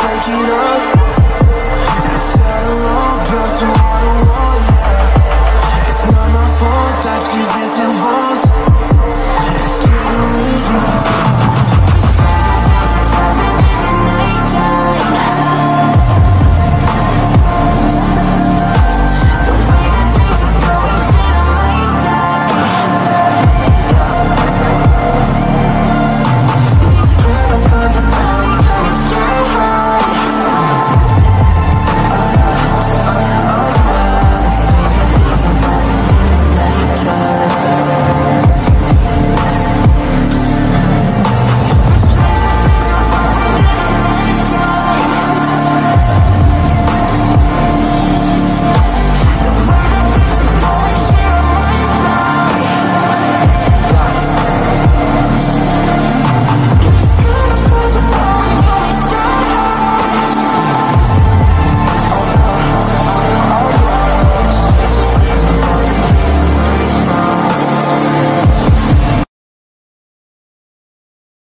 take it up. It's out of wrong, built to yeah. It's not my fault that she's disinvolved